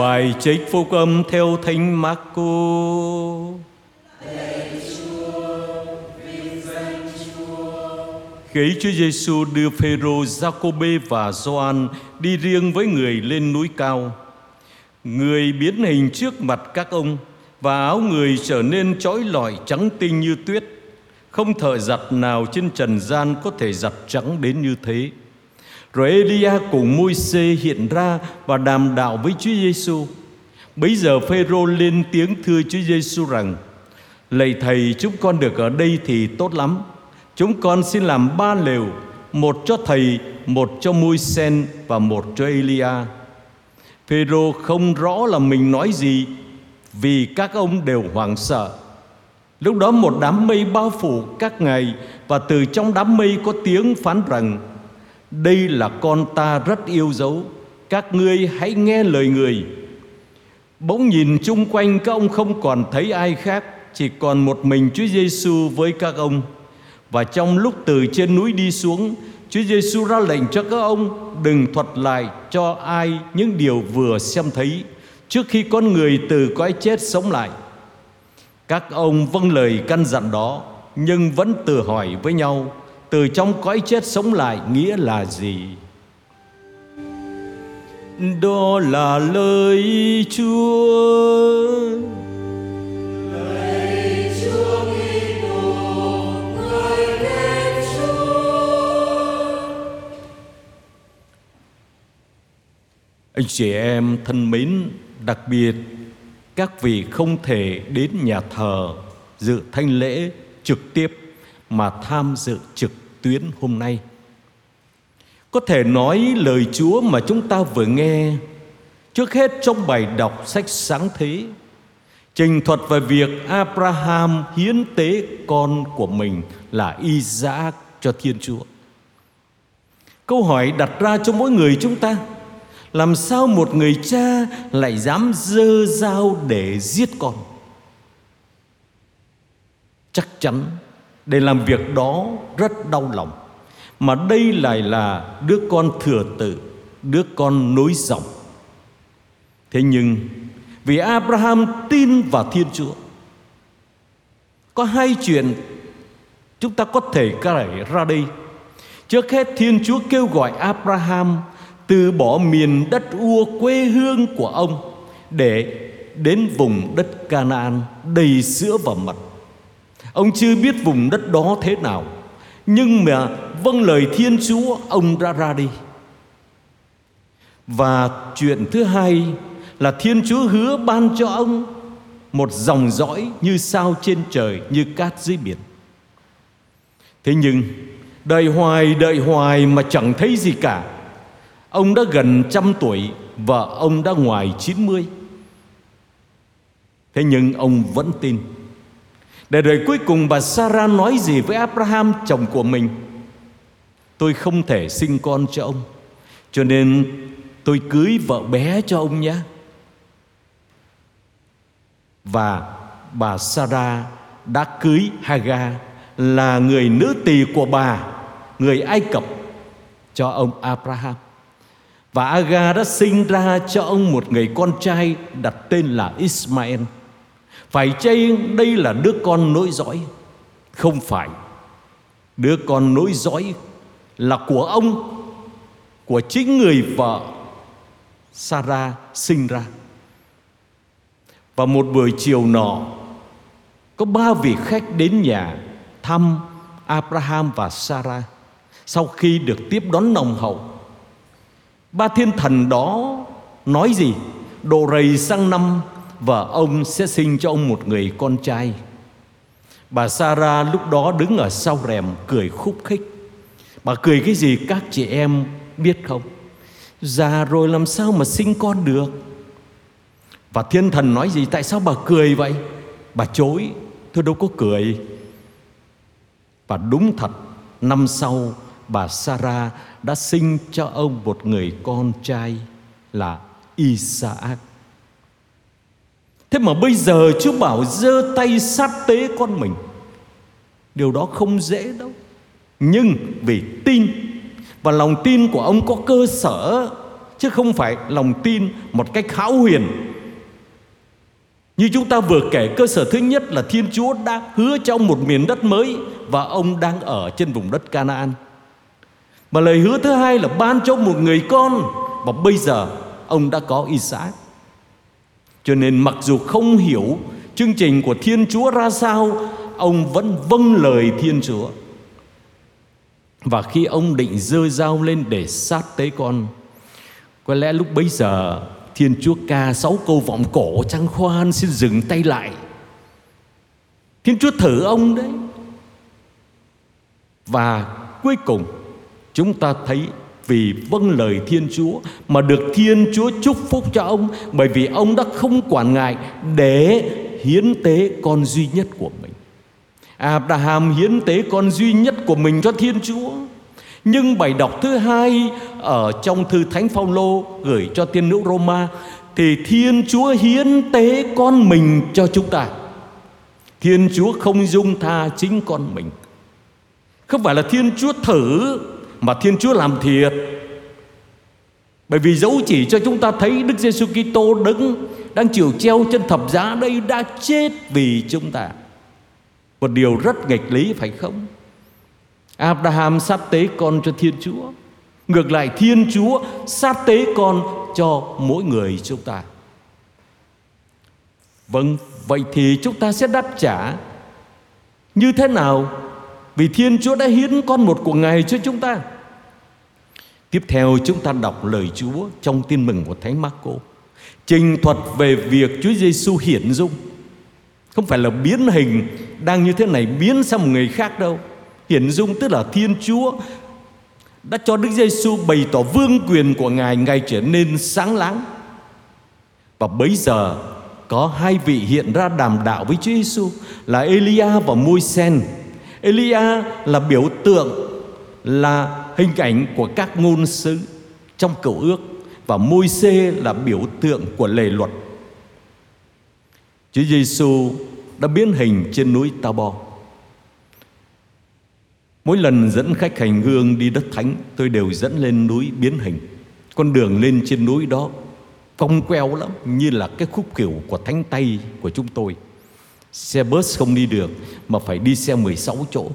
Bài trích phúc âm theo Thánh Marco. Khi Chúa Giêsu đưa Phêrô, Giacôbê và Gioan đi riêng với người lên núi cao, người biến hình trước mặt các ông và áo người trở nên chói lọi trắng tinh như tuyết, không thợ giặt nào trên trần gian có thể giặt trắng đến như thế. Rồi Elia cùng Môi-se hiện ra và đàm đạo với Chúa Giêsu. Bấy giờ Phêrô lên tiếng thưa Chúa Giêsu rằng: Lạy thầy, chúng con được ở đây thì tốt lắm. Chúng con xin làm ba lều, một cho thầy, một cho Môi-se và một cho Elia. Phêrô không rõ là mình nói gì vì các ông đều hoảng sợ. Lúc đó một đám mây bao phủ các ngài và từ trong đám mây có tiếng phán rằng đây là con ta rất yêu dấu. Các ngươi hãy nghe lời người. Bỗng nhìn chung quanh, các ông không còn thấy ai khác, Chỉ còn một mình Chúa Giêsu với các ông. Và trong lúc từ trên núi đi xuống, Chúa Giêsu ra lệnh cho các ông Đừng thuật lại cho ai những điều vừa xem thấy Trước khi con người từ cõi chết sống lại. Các ông vâng lời căn dặn đó, Nhưng vẫn tự hỏi với nhau từ trong cõi chết sống lại nghĩa là gì đó là lời chúa Chúa Kitô, người Chúa. anh chị em thân mến đặc biệt các vị không thể đến nhà thờ dự thanh lễ trực tiếp mà tham dự trực tuyến hôm nay. Có thể nói lời Chúa mà chúng ta vừa nghe, trước hết trong bài đọc sách sáng thế, trình thuật về việc Abraham hiến tế con của mình là Isaac cho Thiên Chúa. Câu hỏi đặt ra cho mỗi người chúng ta, làm sao một người cha lại dám dơ dao để giết con? Chắc chắn để làm việc đó rất đau lòng. Mà đây lại là đứa con thừa tự, đứa con nối dòng. Thế nhưng, vì abraham tin vào thiên chúa, có hai chuyện chúng ta có thể kể ra đây. Trước hết, thiên chúa kêu gọi abraham từ bỏ miền đất ua quê hương của ông để đến vùng đất Canaan đầy sữa và mật. Ông chưa biết vùng đất đó thế nào. Nhưng mà vâng lời Thiên Chúa, Ông ra ra đi. Và chuyện thứ hai Là Thiên Chúa hứa ban cho ông Một dòng dõi như sao trên trời, Như cát dưới biển. Thế nhưng Đợi hoài đợi hoài mà chẳng thấy gì cả. Ông đã gần trăm tuổi Và ông đã ngoài chín mươi. Thế nhưng ông vẫn tin để rồi cuối cùng bà Sarah nói gì với Abraham, chồng của mình? Tôi không thể sinh con cho ông, Cho nên tôi cưới vợ bé cho ông nhé. Và bà Sarah đã cưới Hagar, Là người nữ tỳ của bà, Người Ai Cập, Cho ông Abraham. Và Aga đã sinh ra cho ông một người con trai Đặt tên là Ismael phải chăng đây là đứa con nối dõi. Không phải. Đứa con nối dõi là của ông, Của chính người vợ Sarah sinh ra. Và một buổi chiều nọ, Có ba vị khách đến nhà Thăm Abraham và Sarah Sau khi được tiếp đón nồng hậu. Ba thiên thần đó nói gì? Độ rầy sang năm và ông sẽ sinh cho ông một người con trai. Bà Sarah lúc đó đứng ở sau rèm cười khúc khích. Bà cười cái gì các chị em biết không? Già rồi làm sao mà sinh con được? Và thiên thần nói gì? Tại sao bà cười vậy? Bà chối, tôi đâu có cười. Và đúng thật, năm sau bà Sarah đã sinh cho ông một người con trai là Isaac. Thế mà bây giờ Chúa bảo giơ tay sát tế con mình Điều đó không dễ đâu Nhưng vì tin, Và lòng tin của ông có cơ sở, chứ không phải lòng tin một cách hão huyền như chúng ta vừa kể, cơ sở thứ nhất là Thiên Chúa đã hứa cho ông một miền đất mới, và ông đang ở trên vùng đất Canaan. Và lời hứa thứ hai là ban cho một người con, và bây giờ ông đã có Isaac. Cho nên mặc dù không hiểu chương trình của Thiên Chúa ra sao, ông vẫn vâng lời Thiên Chúa. Và khi ông định dơ dao lên để sát tế con, có lẽ lúc bấy giờ Thiên Chúa ca sáu câu vọng cổ trăng khoan xin dừng tay lại Thiên Chúa thử ông đấy Và cuối cùng Chúng ta thấy vì vâng lời Thiên Chúa Mà được Thiên Chúa chúc phúc cho ông, Bởi vì ông đã không quản ngại Để hiến tế con duy nhất của mình Abraham hiến tế con duy nhất của mình cho Thiên Chúa nhưng bài đọc thứ hai ở trong thư Thánh Phaolô gửi cho tiên nữ Roma thì Thiên Chúa hiến tế con mình cho chúng ta. Thiên Chúa không dung tha chính con mình. Không phải là Thiên Chúa thử mà Thiên Chúa làm thiệt. Bởi vì dấu chỉ cho chúng ta thấy Đức Giêsu Kitô đứng đang chịu treo trên thập giá đây đã chết vì chúng ta. Một điều rất nghịch lý phải không? Abraham sát tế con cho Thiên Chúa Ngược lại Thiên Chúa sát tế con cho mỗi người chúng ta Vâng, vậy thì chúng ta sẽ đáp trả Như thế nào? Vì Thiên Chúa đã hiến con một của Ngài cho chúng ta Tiếp theo chúng ta đọc lời Chúa trong tin mừng của Thánh Marco Trình thuật về việc Chúa Giêsu hiển dung Không phải là biến hình đang như thế này biến sang một người khác đâu Hiển dung tức là Thiên Chúa đã cho Đức Giêsu bày tỏ vương quyền của Ngài, ngày trở nên sáng láng. Và bấy giờ có hai vị hiện ra đàm đạo với Chúa Giêsu là Elia và Môi-sen. Elia là biểu tượng, là hình ảnh của các ngôn sứ trong cựu ước và môi xê là biểu tượng của lề luật. Chúa Giêsu đã biến hình trên núi Ta Bo. Mỗi lần dẫn khách hành hương đi đất thánh, Tôi đều dẫn lên núi biến hình Con đường lên trên núi đó Cong queo lắm, Như là cái khúc kiểu của thánh tay của chúng tôi Xe bus không đi được Mà phải đi xe 16 chỗ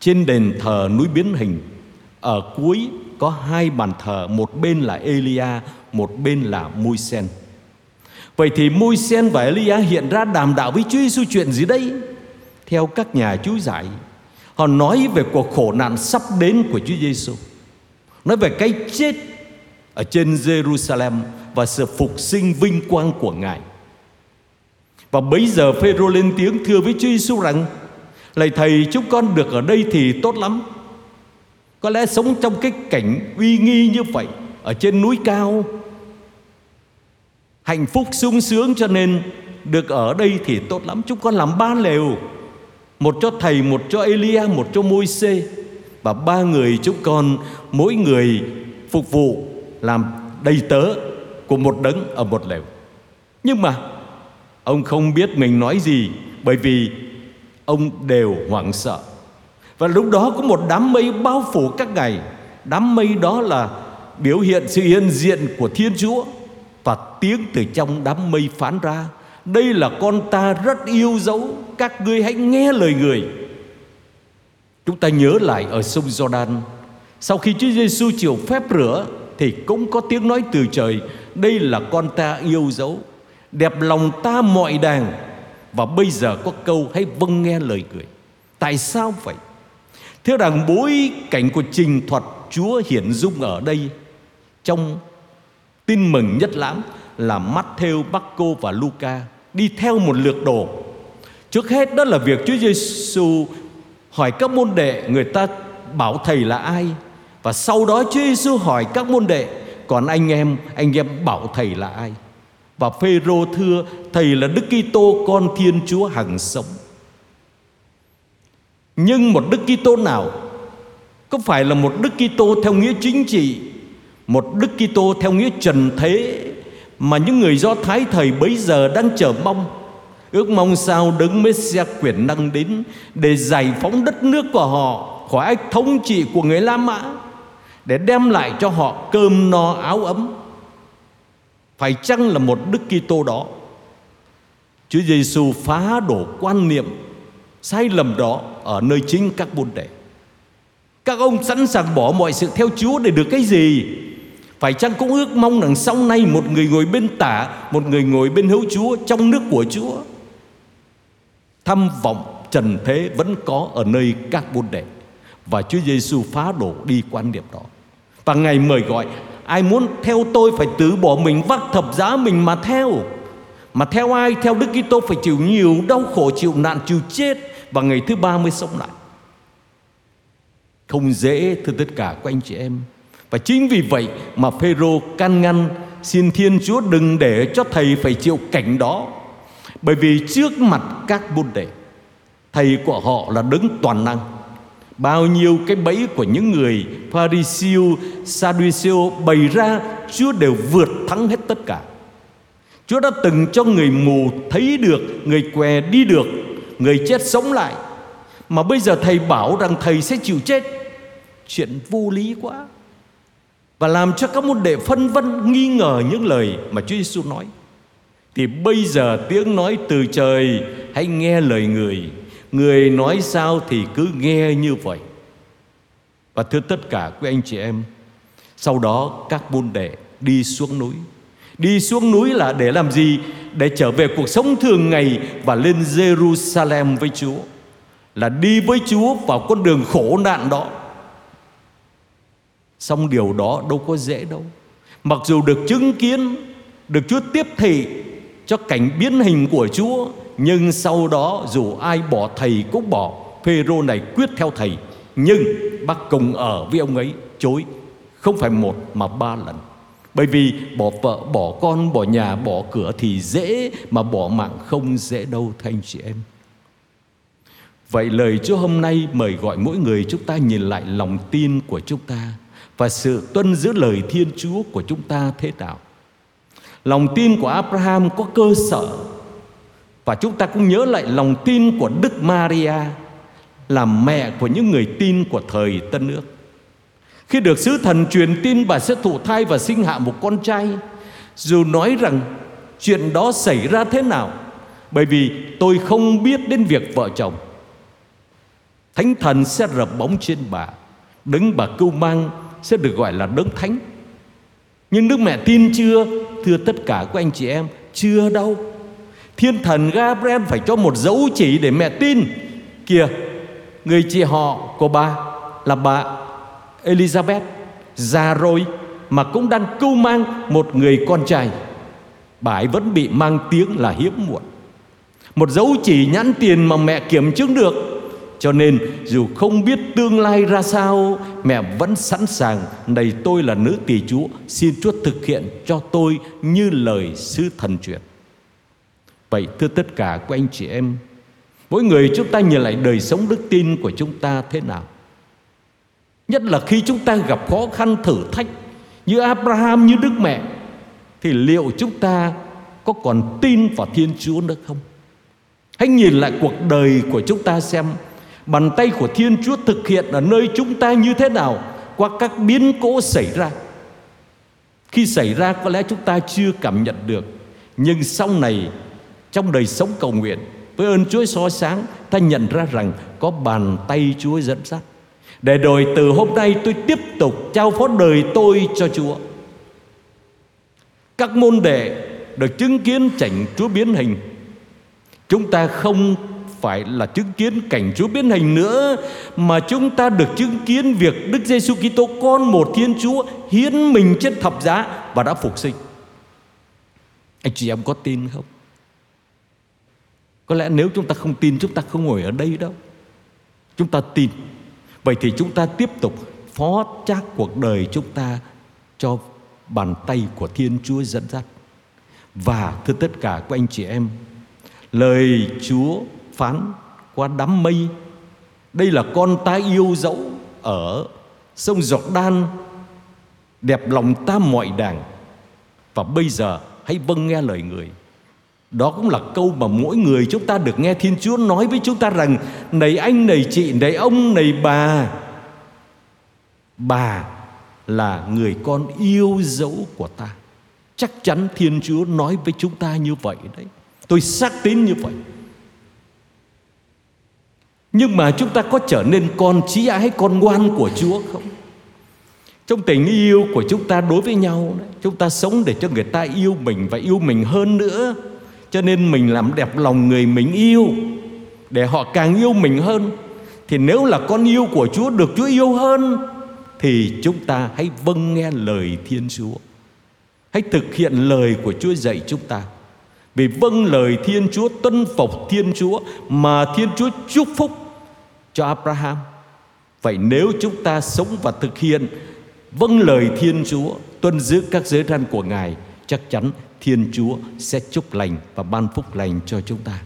Trên đền thờ núi biến hình, Ở cuối có hai bàn thờ, Một bên là Elia, Một bên là Môi Sen Vậy thì Môi Sen và Elia hiện ra đàm đạo với Chúa Giêsu chuyện gì đây? Theo các nhà chú giải, Họ nói về cuộc khổ nạn sắp đến của Chúa Giêsu. Nói về cái chết ở trên Jerusalem và sự phục sinh vinh quang của Ngài. Và bấy giờ Phêrô lên tiếng thưa với Chúa Giêsu rằng: "Lạy thầy, chúng con được ở đây thì tốt lắm. Có lẽ sống trong cái cảnh uy nghi như vậy ở trên núi cao, hạnh phúc sung sướng cho nên được ở đây thì tốt lắm. Chúng con làm ba lều một cho thầy, một cho Elia, một cho môi xê Và ba người chúng con Mỗi người phục vụ Làm đầy tớ Của một đấng ở một lều Nhưng mà Ông không biết mình nói gì, Bởi vì ông đều hoảng sợ. Và lúc đó có một đám mây bao phủ các ngài. Đám mây đó là biểu hiện sự hiện diện của Thiên Chúa Và tiếng từ trong đám mây phán ra. Đây là con ta rất yêu dấu, Các ngươi hãy nghe lời người. Chúng ta nhớ lại ở sông Jordan Sau khi Chúa Giêsu chịu phép rửa Thì cũng có tiếng nói từ trời, Đây là con ta yêu dấu. Đẹp lòng ta mọi đàng. Và bây giờ có câu hãy vâng nghe lời người. Tại sao vậy? Thế rằng bối cảnh của trình thuật Chúa hiển dung ở đây Trong tin mừng nhất lãm là Matthew, Marco và Luca đi theo một lượt đồ. Trước hết đó là việc Chúa Giêsu hỏi các môn đệ người ta bảo thầy là ai. Và sau đó Chúa Giêsu hỏi các môn đệ còn anh em anh em bảo thầy là ai? Và Phêrô thưa thầy là Đức Kitô con Thiên Chúa hằng sống. Nhưng một Đức Kitô nào có phải là một Đức Kitô theo nghĩa chính trị, một Đức Kitô theo nghĩa trần thế mà những người Do Thái thời bấy giờ đang chờ mong ước mong sao đấng Messia quyền năng đến để giải phóng đất nước của họ khỏi ách thống trị của người La Mã để đem lại cho họ cơm no áo ấm. Phải chăng là một Đức Kitô đó? Chúa Giêsu phá đổ quan niệm sai lầm đó ở nơi chính các môn đệ. Các ông sẵn sàng bỏ mọi sự theo Chúa để được cái gì? Phải chăng cũng ước mong rằng sau này một người ngồi bên tả, một người ngồi bên hữu Chúa trong nước của Chúa? Tham vọng trần thế vẫn có ở nơi các môn đệ và Chúa Giêsu phá đổ đi quan niệm đó. Và Ngài mời gọi ai muốn theo tôi phải từ bỏ mình vác thập giá mình mà theo. Mà theo ai? Theo Đức Kitô phải chịu nhiều đau khổ, chịu nạn, chịu chết và ngày thứ ba mới sống lại. Không dễ thưa tất cả các anh chị em. Và chính vì vậy mà Phêrô can ngăn xin Thiên Chúa đừng để cho thầy phải chịu cảnh đó. Bởi vì trước mặt các môn đệ, thầy của họ là đứng toàn năng. Bao nhiêu cái bẫy của những người Pharisêu, Sadduceo bày ra Chúa đều vượt thắng hết tất cả. Chúa đã từng cho người mù thấy được, người què đi được, người chết sống lại. Mà bây giờ thầy bảo rằng thầy sẽ chịu chết. Chuyện vô lý quá. Và làm cho các môn đệ phân vân nghi ngờ những lời mà Chúa Giêsu nói. Thì bây giờ tiếng nói từ trời hãy nghe lời người. Người nói sao thì cứ nghe như vậy. Và thưa tất cả quý anh chị em, sau đó các môn đệ đi xuống núi Đi xuống núi là để làm gì? Để trở về cuộc sống thường ngày và lên Jerusalem với Chúa. Là đi với Chúa vào con đường khổ nạn đó. Xong điều đó đâu có dễ đâu. Mặc dù được chứng kiến, được Chúa tiếp thị cho cảnh biến hình của Chúa, nhưng sau đó dù ai bỏ thầy cũng bỏ. Phêrô này quyết theo thầy, nhưng bác cùng ở với ông ấy chối, không phải một mà ba lần. Bởi vì bỏ vợ, bỏ con, bỏ nhà, bỏ cửa thì dễ Mà bỏ mạng không dễ đâu thưa anh chị em Vậy lời Chúa hôm nay mời gọi mỗi người chúng ta nhìn lại lòng tin của chúng ta Và sự tuân giữ lời Thiên Chúa của chúng ta thế nào Lòng tin của Abraham có cơ sở và chúng ta cũng nhớ lại lòng tin của Đức Maria Là mẹ của những người tin của thời Tân Nước. Khi được sứ thần truyền tin bà sẽ thụ thai và sinh hạ một con trai, Dù nói rằng chuyện đó xảy ra thế nào, Bởi vì tôi không biết đến việc vợ chồng. Thánh thần sẽ rập bóng trên bà Đấng bà cưu mang sẽ được gọi là đấng thánh. Nhưng Đức mẹ tin chưa? Thưa tất cả các anh chị em, Chưa đâu. Thiên thần Gabriel phải cho một dấu chỉ để mẹ tin. Kìa, Người chị họ của bà Là bà Elizabeth già rồi mà cũng đang cưu mang một người con trai. Bà ấy vẫn bị mang tiếng là hiếm muộn. Một dấu chỉ nhãn tiền mà mẹ kiểm chứng được. Cho nên, dù không biết tương lai ra sao, Mẹ vẫn sẵn sàng, Này tôi là nữ tỳ chúa, Xin Chúa thực hiện cho tôi Như lời sứ thần truyền. Vậy thưa tất cả các anh chị em, Mỗi người chúng ta nhìn lại đời sống đức tin của chúng ta thế nào Nhất là khi chúng ta gặp khó khăn thử thách Như Abraham, như Đức Mẹ, Thì liệu chúng ta có còn tin vào Thiên Chúa nữa không? Hãy nhìn lại cuộc đời của chúng ta xem, Bàn tay của Thiên Chúa thực hiện ở nơi chúng ta như thế nào Qua các biến cố xảy ra Khi xảy ra có lẽ chúng ta chưa cảm nhận được, Nhưng sau này trong đời sống cầu nguyện Với ơn Chúa soi sáng, Ta nhận ra rằng Có bàn tay Chúa dẫn dắt để rồi từ hôm nay tôi tiếp tục trao phó đời tôi cho Chúa Các môn đệ được chứng kiến cảnh Chúa biến hình Chúng ta không phải là chứng kiến cảnh Chúa biến hình nữa, mà chúng ta được chứng kiến việc Đức Giêsu Kitô, con một Thiên Chúa, hiến mình trên thập giá và đã phục sinh. Anh chị em có tin không? Có lẽ nếu chúng ta không tin chúng ta không ngồi ở đây đâu. Chúng ta tin Vậy thì chúng ta tiếp tục phó trác cuộc đời chúng ta cho bàn tay của Thiên Chúa dẫn dắt. Và thưa tất cả các anh chị em, lời Chúa phán qua đám mây, đây là con ta yêu dấu ở sông Giọt Đan, đẹp lòng ta mọi đàng. Và bây giờ hãy vâng nghe lời người. Đó cũng là câu mà mỗi người chúng ta được nghe Thiên Chúa nói với chúng ta rằng Này anh, này chị, này ông, này bà. Bà là người con yêu dấu của ta. Chắc chắn thiên chúa nói với chúng ta như vậy đấy. Tôi xác tín như vậy. Nhưng mà chúng ta có trở nên con trí ái con ngoan của chúa không? Trong tình yêu của chúng ta đối với nhau chúng ta sống để cho người ta yêu mình và yêu mình hơn nữa cho nên mình làm đẹp lòng người mình yêu để họ càng yêu mình hơn. Thì nếu là con yêu của chúa được chúa yêu hơn thì chúng ta hãy vâng nghe lời thiên chúa. Hãy thực hiện lời của chúa dạy chúng ta. Vì vâng lời thiên chúa tuân phục thiên chúa mà thiên chúa chúc phúc cho abraham. Vậy nếu chúng ta sống và thực hiện vâng lời Thiên Chúa, tuân giữ các giới răn của Ngài, chắc chắn Thiên Chúa sẽ chúc lành và ban phúc lành cho chúng ta.